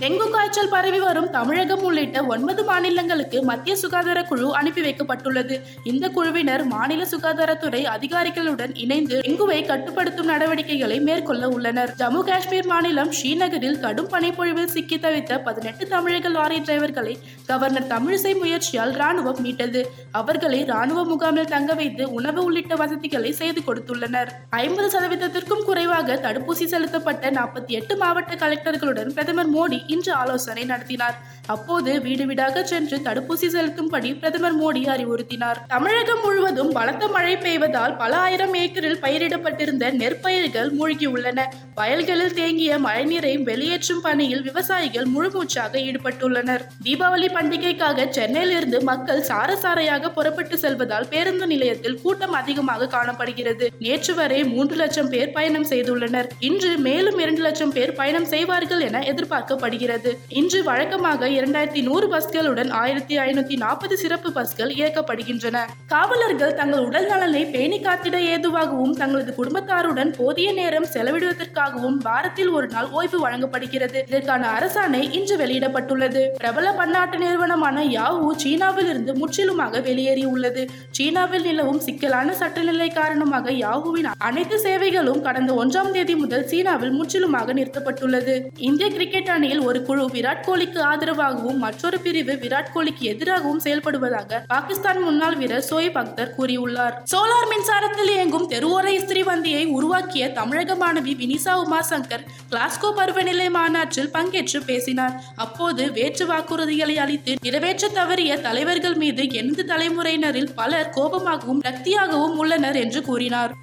Dengue காய்ச்சல் பரவி வரும் தமிழகம் உள்ளிட்ட ஒன்பது மாநிலங்களுக்கு மத்திய சுகாதார குழு அனுப்பி வைக்கப்பட்டுள்ளது. இந்த குழுவினர் மாநில சுகாதாரத்துறை அதிகாரிகளுடன் இணைந்து டெங்குவை கட்டுப்படுத்தும் நடவடிக்கைகளை மேற்கொள்ள உள்ளனர். ஜம்மு காஷ்மீர் மாநிலம் ஸ்ரீநகரில் கடும் பனிப்பொழிவில் சிக்கி தவித்த பதினெட்டு தமிழக லாரி டிரைவர்களை கவர்னர் தமிழிசை முயற்சியால் ராணுவம் மீட்டது. அவர்களை ராணுவ முகாமில் தங்க வைத்து உணவு உள்ளிட்ட வசதிகளை செய்து கொடுத்துள்ளனர். ஐம்பது சதவீதத்திற்கும் குறைவாக தடுப்பூசி செலுத்தப்பட்ட நாற்பத்தி எட்டு மாவட்ட கலெக்டர்களுடன் பிரதமர் மோடி இன்று ஆலோசனை நடத்தினார். அப்போது வீடு வீடாக சென்று தடுப்பூசி செலுத்தும்படி பிரதமர் மோடி அறிவுறுத்தினார். தமிழகம் முழுவதும் பலத்த மழை பெய்வதால் பல ஆயிரம் ஏக்கரில் பயிரிடப்பட்டிருந்த நெற்பயிர்கள் மூழ்கியுள்ளன. வயல்களில் தேங்கிய மழைநீரை வெளியேற்றும் பணியில் விவசாயிகள் முழுமூச்சாக ஈடுபட்டுள்ளனர். தீபாவளி பண்டிகைக்காக சென்னையிலிருந்து மக்கள் சாரசாரையாக புறப்பட்டு செல்வதால் பேருந்து நிலையத்தில் கூட்டம் அதிகமாக காணப்படுகிறது. நேற்று வரை மூன்று லட்சம் பேர் பயணம் செய்துள்ளனர். இன்று மேலும் இரண்டு லட்சம் பேர் பயணம் செய்வார்கள் என எதிர்பார்க்கப்படுகிறது. வருகிறது இன்று வழக்கமாக இரண்டாயிரத்தி நூறு பஸ்களுடன் ஆயிரத்தி ஐநூத்தி நாற்பது சிறப்பு பஸ்கள் இயக்கப்படுகின்றன. காவலர்கள் தங்கள் உடல் நலனை பேணி காத்திட ஏதுவாகவும் தங்களது குடும்பத்தாருடன் போதிய நேரம் செலவிடுவதற்காகவும் வாரத்தில் ஒரு நாள் ஓய்வு வழங்கப்படுகிறது. இதற்கான அரசாணை இன்று வெளியிடப்பட்டுள்ளது. பிரபல பன்னாட்டு நிறுவனமான யாஹூ சீனாவில் இருந்து முற்றிலுமாக வெளியேறியுள்ளது. சீனாவில் நிலவும் சிக்கலான சட்டநிலை காரணமாக யாஹூவின் அனைத்து சேவைகளும் கடந்த ஒன்றாம் தேதி முதல் சீனாவில் முற்றிலுமாக நிறுத்தப்பட்டுள்ளது. இந்திய கிரிக்கெட் அணியில் ஒரு குழு விராட் கோலிக்கு ஆதரவாகவும் மற்றொரு பிரிவு விராட் கோலிக்கு எதிராகவும் செயல்படுவதாக பாகிஸ்தான் முன்னாள் வீரர் சோயிப் அக்தர் கூறியுள்ளார். சோலார் மின்சாரத்தில் இயங்கும் தெருவோர இஸ்திரி வந்தியை உருவாக்கிய தமிழக மாணவி வினிசா உமாசங்கர் கிளாஸ்கோ பருவநிலை மாநாட்டில் பங்கேற்று பேசினார். அப்போது வேற்று வாக்குறுதிகளை அளித்து நிறைவேற்ற தவறிய தலைவர்கள் மீது எனது தலைமுறையினரில் பலர் கோபமாகவும் ரக்தியாகவும் உள்ளனர் என்று கூறினார்.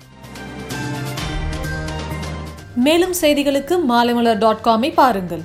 மேலும் செய்திகளுக்கு மாலைமலர் டாட் காமை பாருங்கள்.